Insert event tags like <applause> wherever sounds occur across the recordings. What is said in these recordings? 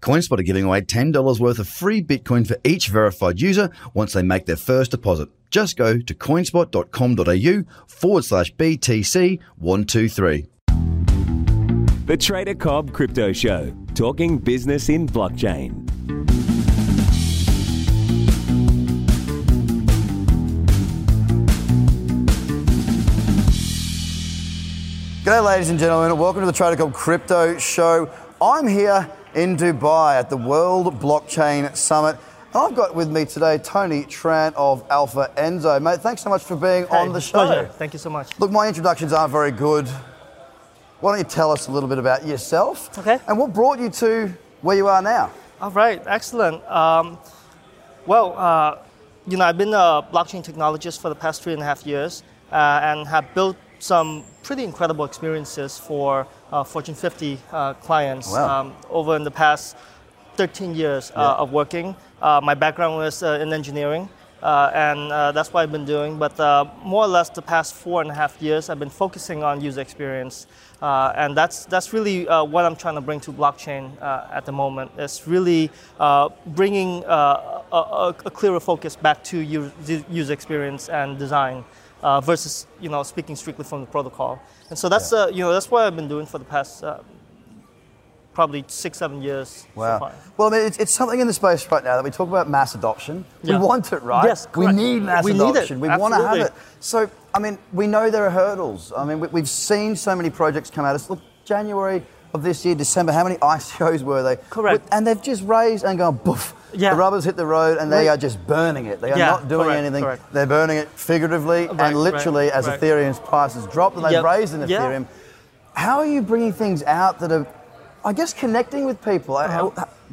CoinSpot are giving away $10 worth of free Bitcoin for each verified user once they make their first deposit. Just go to coinspot.com.au forward slash BTC123. The Trader Cobb Crypto Show, talking business in blockchain. G'day, ladies and gentlemen. Welcome to the Trader Cobb Crypto Show. I'm here in Dubai at the World Blockchain Summit. And I've got with me today Tony Tran of Alpha Enzo. Mate, thanks so much for being Hey, on the show. Pleasure. Thank you so much. Look, my introductions aren't very good. Why don't you tell us a little bit about yourself? Okay. And what brought you to where you are now? All right, excellent. Um, well, uh, you know, I've been a blockchain technologist for the past three and a half years uh, and have built some pretty incredible experiences for uh, Fortune 50 uh, clients Wow. um, over in the past 13 years uh, of working. Uh, my background was uh, in engineering. Uh, and uh, that's what I've been doing. But uh, more or less, the past four and a half years, I've been focusing on user experience, uh, and that's that's really uh, what I'm trying to bring to blockchain uh, at the moment. It's really uh, bringing uh, a, a, clearer focus back to user experience and design. Uh, versus, you know, speaking strictly from the protocol, and so that's, uh, you know, that's what I've been doing for the past uh, probably six, seven years Wow. far. Well, I mean, it's, it's something in the space right now that we talk about mass adoption. Yeah. We want it, right? Yes, We need mass We need it. adoption. We want to have it. So, I mean, we know there are hurdles. I mean, we, we've seen so many projects come at us. Look, January of this year, December, how many ICOs <laughs> were they? Correct. And they've just raised and gone, boof. Yeah. The rubber's hit the road and they Right. are just burning it. They are Yeah, not doing correct, anything. correct. They're burning it figuratively Right, and literally right, as. Ethereum's prices dropped and they've Yep. raised in. Ethereum. How are you bringing things out that are, I guess, connecting with people? Uh-huh.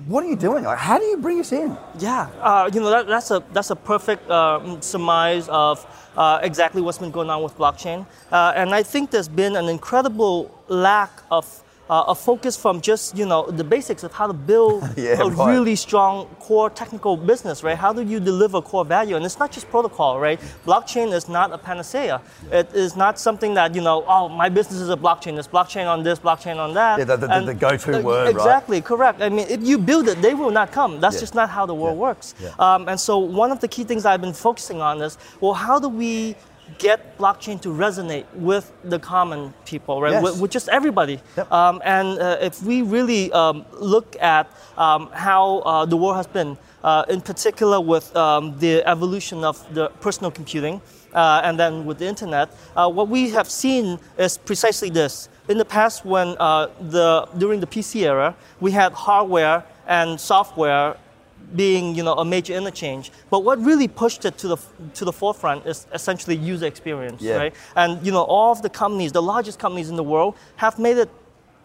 What are you doing? Like, how do you bring us in? Yeah, uh, you know that, that's a that's a perfect um, surmise of uh, exactly what's been going on with blockchain, uh, and I think there's been an incredible lack of. Uh, a focus from just you know the basics of how to build <laughs> Yeah, a right. really strong core technical business, right? How do you deliver core value? And it's not just protocol, right? Blockchain is not a panacea. It is not something that you know. Oh, my business is a blockchain. There's blockchain on this, blockchain on that. Yeah, the- the- the go-to uh, word, right? Exactly, correct. I mean, if you build it, they will not come. That's Yeah. just not how the world Yeah. works. Um, and so one of the key things I've been focusing on is, well, how do we get blockchain to resonate with the common people, right? Yes. With, with just everybody. Yep. Um, and uh, if we really um, look at um, how uh, the world has been, uh, in particular with um, the evolution of the personal computing, uh, and then with the internet, uh, what we have seen is precisely this. In the past, when uh, the during the PC era, we had hardware and software being you know a major interchange. But what really pushed it to the to the forefront is essentially user experience, Yeah. right? And you know all of the companies, the largest companies in the world, have made it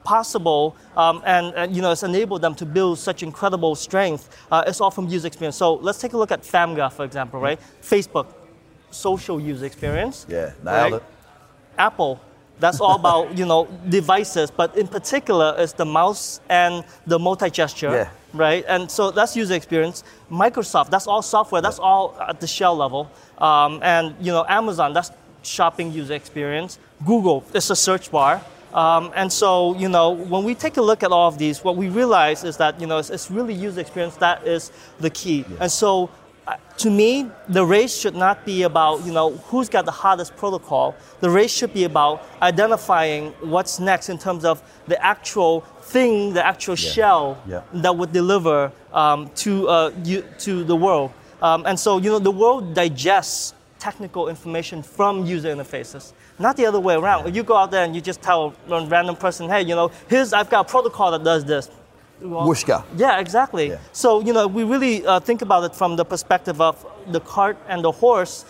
possible um, and, and, you know it's enabled them to build such incredible strength. Uh, it's all from user experience. So let's take a look at Famga, for example, right? Facebook, social user experience. Yeah, nailed right? it. Apple. That's all about you know devices, but in particular is the mouse and the multi-gesture, Yeah. right? And so that's user experience. Microsoft, that's all software. That's all at the shell level. Um, and you know Amazon, that's shopping user experience. Google, it's a search bar. Um, and so, you know, when we take a look at all of these, what we realize is that, you know, it's, it's really user experience that is the key. And so, uh, to me, the race should not be about, you know, who's got the hottest protocol. The race should be about identifying what's next in terms of the actual thing, the actual shell Yeah. that would deliver um, to, uh, you, to the world. Um, and so, you know, the world digests technical information from user interfaces, not the other way around. If you go out there and you just tell a random person, hey, you know, here's, I've got a protocol that does this. Well, yeah, exactly. Yeah. So, you know, we really uh, think about it from the perspective of the cart and the horse.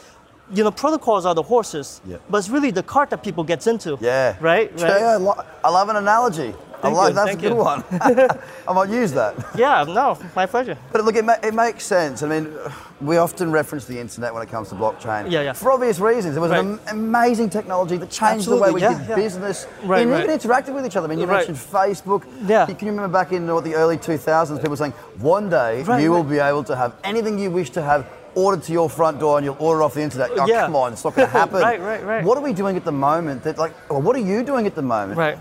You know, protocols are the horses, Yeah. but it's really the cart that people gets into. Yeah. Right? Yeah, I Right? lo- I love an analogy. Thank like you, that's a good you. one. <laughs> I might use that. Yeah, no, my pleasure. But look, it, ma- it makes sense. I mean, we often reference the internet when it comes to blockchain. Yeah, yeah. For obvious reasons. It was an Right. am- amazing technology that changed the way we Absolutely, did yeah, yeah. business Right, and right. even interacted with each other. I mean, you Right. mentioned Facebook. Yeah. You can remember back in what, the early 2000s, people saying, one day you will be able to have anything you wish to have ordered to your front door and you'll order off the internet. Oh, Yeah. come on, it's not going <laughs> to happen. Right, right, right. What are we doing at the moment that, like, or what are you doing at the moment Right.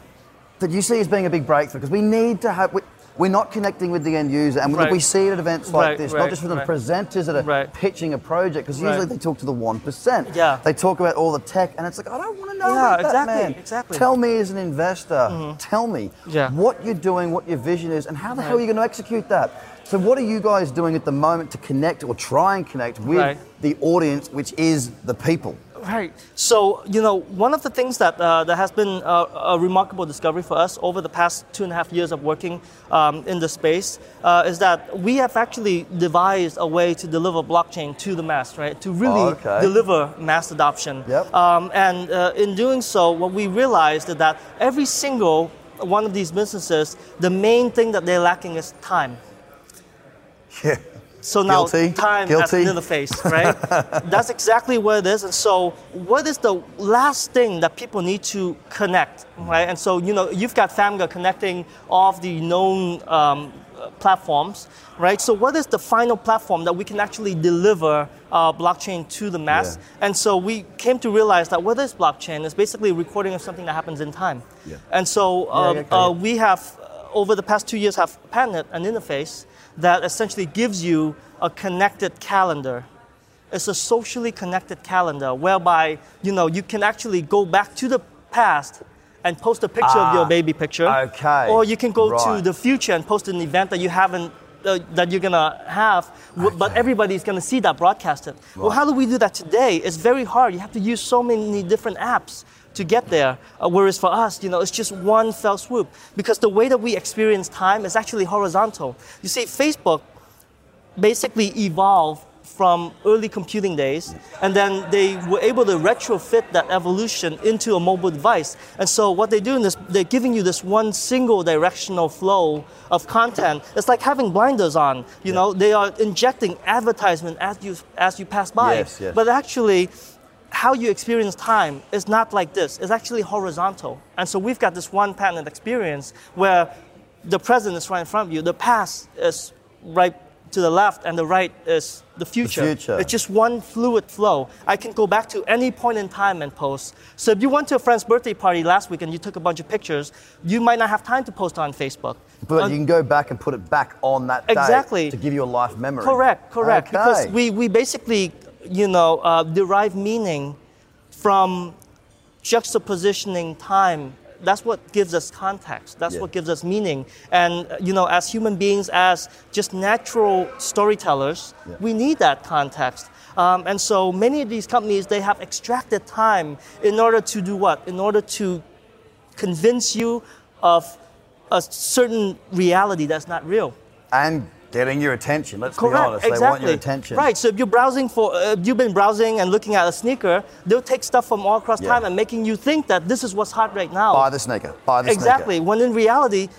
That you see as being a big breakthrough? Because we need to have. We, we're not connecting with the end user, and Right. we see it at events like Right, this, not just from the presenters that are Right. pitching a project, because Right. usually they talk to the one percent. Yeah. They talk about all the tech, and it's like I don't want to know Yeah, about that, man. exactly. Tell me as an investor, mm-hmm. tell me Yeah. what you're doing, what your vision is, and how the hell are you going to execute that. So, what are you guys doing at the moment to connect or try and connect with Right. the audience, which is the people? Right. So, you know, one of the things that, uh, that has been uh, a remarkable discovery for us over the past two and a half years of working um, in the space uh, is that we have actually devised a way to deliver blockchain to the mass, right? To really Oh, okay. deliver mass adoption. Yep. Um, and uh, in doing so, what we realized is that every single one of these businesses, the main thing that they're lacking is time. <laughs> Yeah. So now Guilty, time guilty. has an interface, right? <laughs> That's exactly what it is. And so what is the last thing that people need to connect, right? And so, you know, you've got Famga connecting all of the known um, uh, platforms, right? So what is the final platform that we can actually deliver uh, blockchain to the mass? Yeah. And so we came to realize that what is blockchain is basically a recording of something that happens in time. Yeah. And so Yeah, um, yeah, uh, we have, uh, over the past two years, have patented an interface that essentially gives you a connected calendar. It's a socially connected calendar whereby you know you can actually go back to the past and post a picture of your Ah, baby picture. okay. Or you can go to the future and post an event that you haven't. Uh, that you're gonna have, w- but everybody's gonna see that broadcasted. Well, how do we do that today? It's very hard. You have to use so many different apps to get there. Uh, whereas for us, you know, it's just one fell swoop because the way that we experience time is actually horizontal. You see, Facebook basically evolved from early computing days, and then they were able to retrofit that evolution into a mobile device. And so what they're doing is they're giving you this one single directional flow of content. It's like having blinders on. You know, they are injecting advertisement as you as you pass by. Yes, yes. But actually, how you experience time is not like this. It's actually horizontal. And so we've got this one patented experience where the present is right in front of you, the past is right to the left, and the right is the future. the future. It's just one fluid flow. I can go back to any point in time and post. So if you went to a friend's birthday party last week and you took a bunch of pictures, you might not have time to post on Facebook. But Uh, you can go back and put it back on that day Exactly. to give you a life memory. Correct, correct. Okay. Because we, we basically, you know, uh, derive meaning from juxtapositioning time. That's what gives us context. That's Yeah. what gives us meaning. And, uh, you know, as human beings, as just natural storytellers, Yeah. we need that context. Um, and so many of these companies, they have extracted time in order to do what? In order to convince you of a certain reality that's not real. and getting your attention. Let's be honest. exactly. They want your attention. Right. So if you're browsing for, uh, you've been browsing and looking at a sneaker, they'll take stuff from all across Yeah. time and making you think that this is what's hot right now. Buy the sneaker. Buy the exactly. sneaker. When in reality,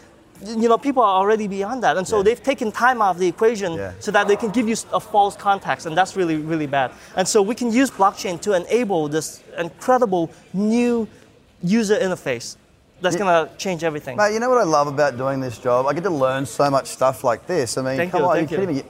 you know, people are already beyond that, and so Yeah. they've taken time out of the equation Yeah. so that they can give you a false context, and that's really, really bad. And so we can use blockchain to enable this incredible new user interface that's going to change everything. Mate, you know what I love about doing this job? I get to learn so much stuff like this. I mean, Thank come you, on, are you you. me?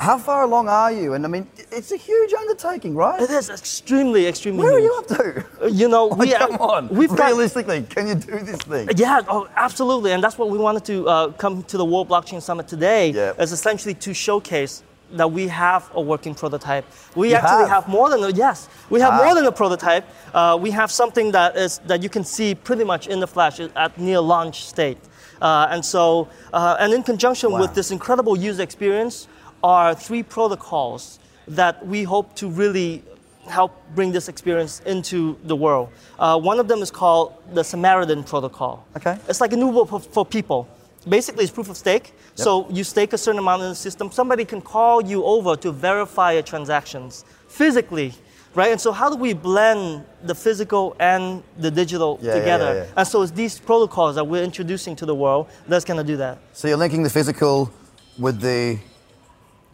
How far along are you? And I mean, it's a huge undertaking, right? It is extremely, extremely. Where are you up to? Uh, You know, we <laughs> come on. We've got Realistically, can you do this thing? Yeah, oh, absolutely, and that's what we wanted to uh, come to the World Blockchain Summit today. Yeah. Is essentially to showcase that we have a working prototype. We You actually have? have. more than a, yes, we have Ah. more than a prototype. Uh, we have something that is that you can see pretty much in the flash at near launch state. Uh, and so, uh, and in conjunction Wow. with this incredible user experience, are three protocols that we hope to really help bring this experience into the world. Uh, one of them is called the Samaritan Protocol. Okay. It's like an Uber for, for people. Basically, it's proof of stake. So you stake a certain amount in the system. Somebody can call you over to verify your transactions physically. right? And so how do we blend the physical and the digital yeah, together? yeah, yeah. And so it's these protocols that we're introducing to the world that's going to do that. So you're linking the physical with the,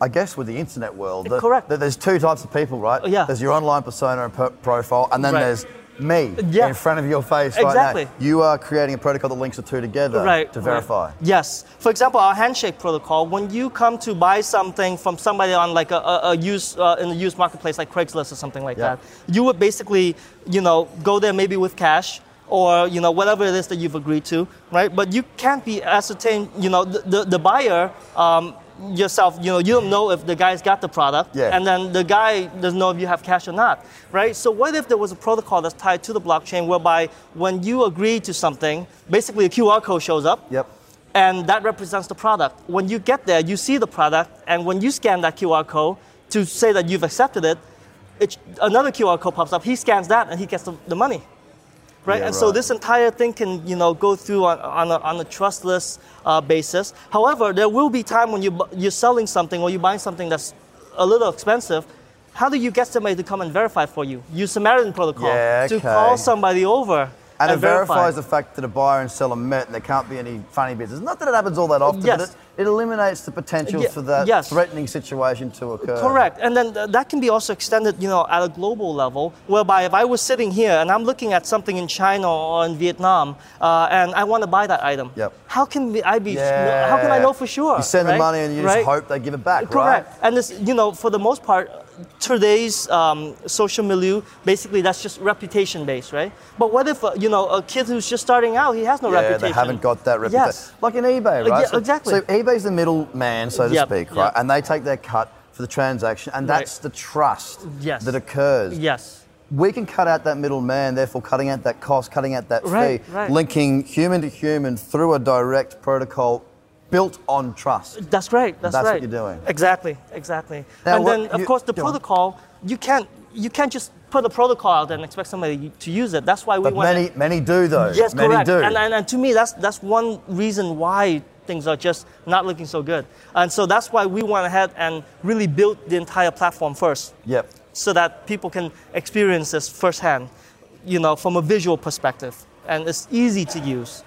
I guess, with the internet world. The- Correct. the- there's two types of people, right? Yeah. There's your online persona and per- profile, and then Right. there's me Yeah. in front of your face right Exactly. now. You are creating a protocol that links the two together right, to right. verify. Yes. For example, our handshake protocol. When you come to buy something from somebody on like a, a, a used uh, in a used marketplace like Craigslist or something like Yeah. that, you would basically, you know, go there maybe with cash or you know whatever it is that you've agreed to, right? But you can't be ascertained. You know, the the, the buyer. Um, yourself you know you don't know if the guy's got the product Yeah. and then the guy doesn't know if you have cash or not right so what if there was a protocol that's tied to the blockchain whereby when you agree to something basically a qr code shows up Yep. and that represents the product. When you get there, you see the product, and when you scan that QR code to say that you've accepted it, it another QR code pops up. He scans that, and he gets the, the money. Right? Yeah, and so this entire thing can, you know, go through on, on, a, on a trustless uh, basis. However, there will be time when you, you're selling something or you're buying something that's a little expensive. How do you get somebody to come and verify for you? Use Samaritan protocol Yeah, to call somebody over And it verify. verifies the fact that a buyer and seller met and there can't be any funny business. Not that it happens all that often, Yes. but it, it eliminates the potential Ye- for that yes. threatening situation to occur. Correct. And then th- that can be also extended, you know, at a global level, whereby if I was sitting here and I'm looking at something in China or in Vietnam, uh, and I want to buy that item, Yep. how can I be? How can I know for sure? You send the money and you Right? just hope they give it back, Correct. right? And this, you know, for the most part, today's um, social milieu, basically that's just reputation based, right? But what if, uh, you know, a kid who's just starting out, he has no Yeah, reputation. they haven't got that reputation. Yes. Like in eBay, Uh, right? yeah, so, exactly. So eBay's the middleman, so to Yep, speak, yep. right? And they take their cut for the transaction, and Right. that's the trust Yes. that occurs. Yes. We can cut out that middleman, therefore cutting out that cost, cutting out that Right, fee, right. linking human to human through a direct protocol built on trust. That's right. That's, That's what right. you're doing. Exactly. Exactly. Now, and what then, of you- course, the go on. protocol you can't you can't just put a protocol out there and expect somebody to use it. That's why we But want. many, many do though. yes, many correct. do. And, and and to me, that's that's one reason why things are just not looking so good. And so that's why we went ahead and really built the entire platform first, yep. so that people can experience this firsthand, you know, from a visual perspective, and it's easy to use.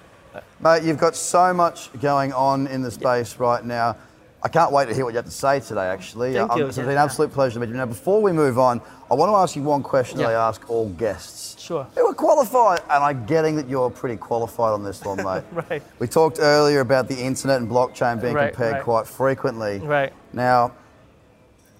Mate, you've got so much going on in the space right now. I can't wait to hear what you have to say today, actually. Thank Um, you. It's been an absolute pleasure to meet you. Now, before we move on, I want to ask you one question that I ask all guests. Sure. Who are qualified? And I'm getting that you're pretty qualified on this one, mate. <laughs> Right. We talked earlier about the internet and blockchain being Right, compared right. quite frequently. Right. Now,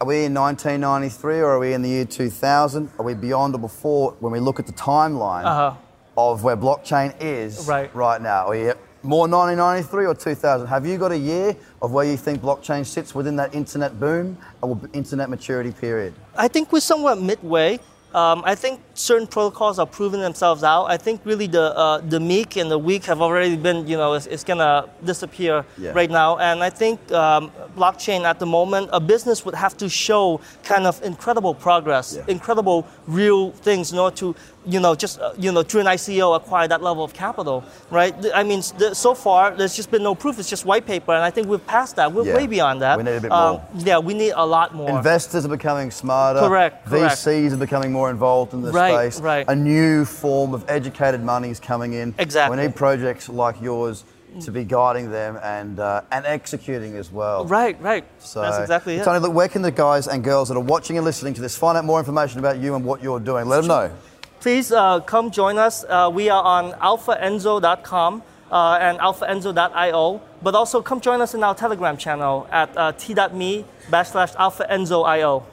are we in 1993 or are we in the year 2000? Are we beyond or before when we look at the timeline Uh-huh. of where blockchain is Right. right now? Are we more 1993 or 2000? Have you got a year of where you think blockchain sits within that internet boom or internet maturity period? I think we're somewhat midway. Um, I think certain protocols are proving themselves out. I think really the uh, the meek and the weak have already been, you know, it's, it's gonna disappear Yeah. right now. And I think um, blockchain at the moment, a business would have to show kind of incredible progress, Yeah. incredible real things in order to, you know, just uh, you know, through an ICO acquire that level of capital, right? I mean, the, so far there's just been no proof. It's just white paper, and I think we've passed that. We're Yeah. way beyond that. We need a bit Um, more. Yeah, we need a lot more. Investors are becoming smarter. Correct, correct. VCs are becoming more involved in the Right, space. right. A new form of educated money is coming in. Exactly. We need projects like yours to be guiding them and uh, and executing as well. Right, right. So, That's exactly it. Tony, look, where can the guys and girls that are watching and listening to this find out more information about you and what you're doing? Let them know. Please uh, come join us. Uh, we are on alphaenzo.com uh, and alphaenzo.io, but also come join us in our Telegram channel at uh, t.me backslash alphaenzo.io.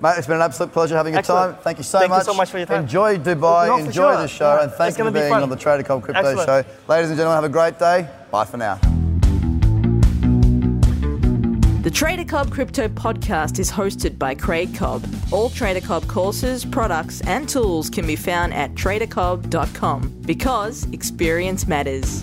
Mate, it's been an absolute pleasure having your Excellent. time. Thank you so Thank you much. so much for your time. Enjoy Dubai, No, enjoy sure. the show, Yeah, and thank it's you for be being fun. on the Trader Cobb Crypto Excellent. Show. Ladies and gentlemen, have a great day. Bye for now. The Trader Cobb Crypto Podcast is hosted by Craig Cobb. All Trader Cobb courses, products, and tools can be found at tradercobb.com because experience matters.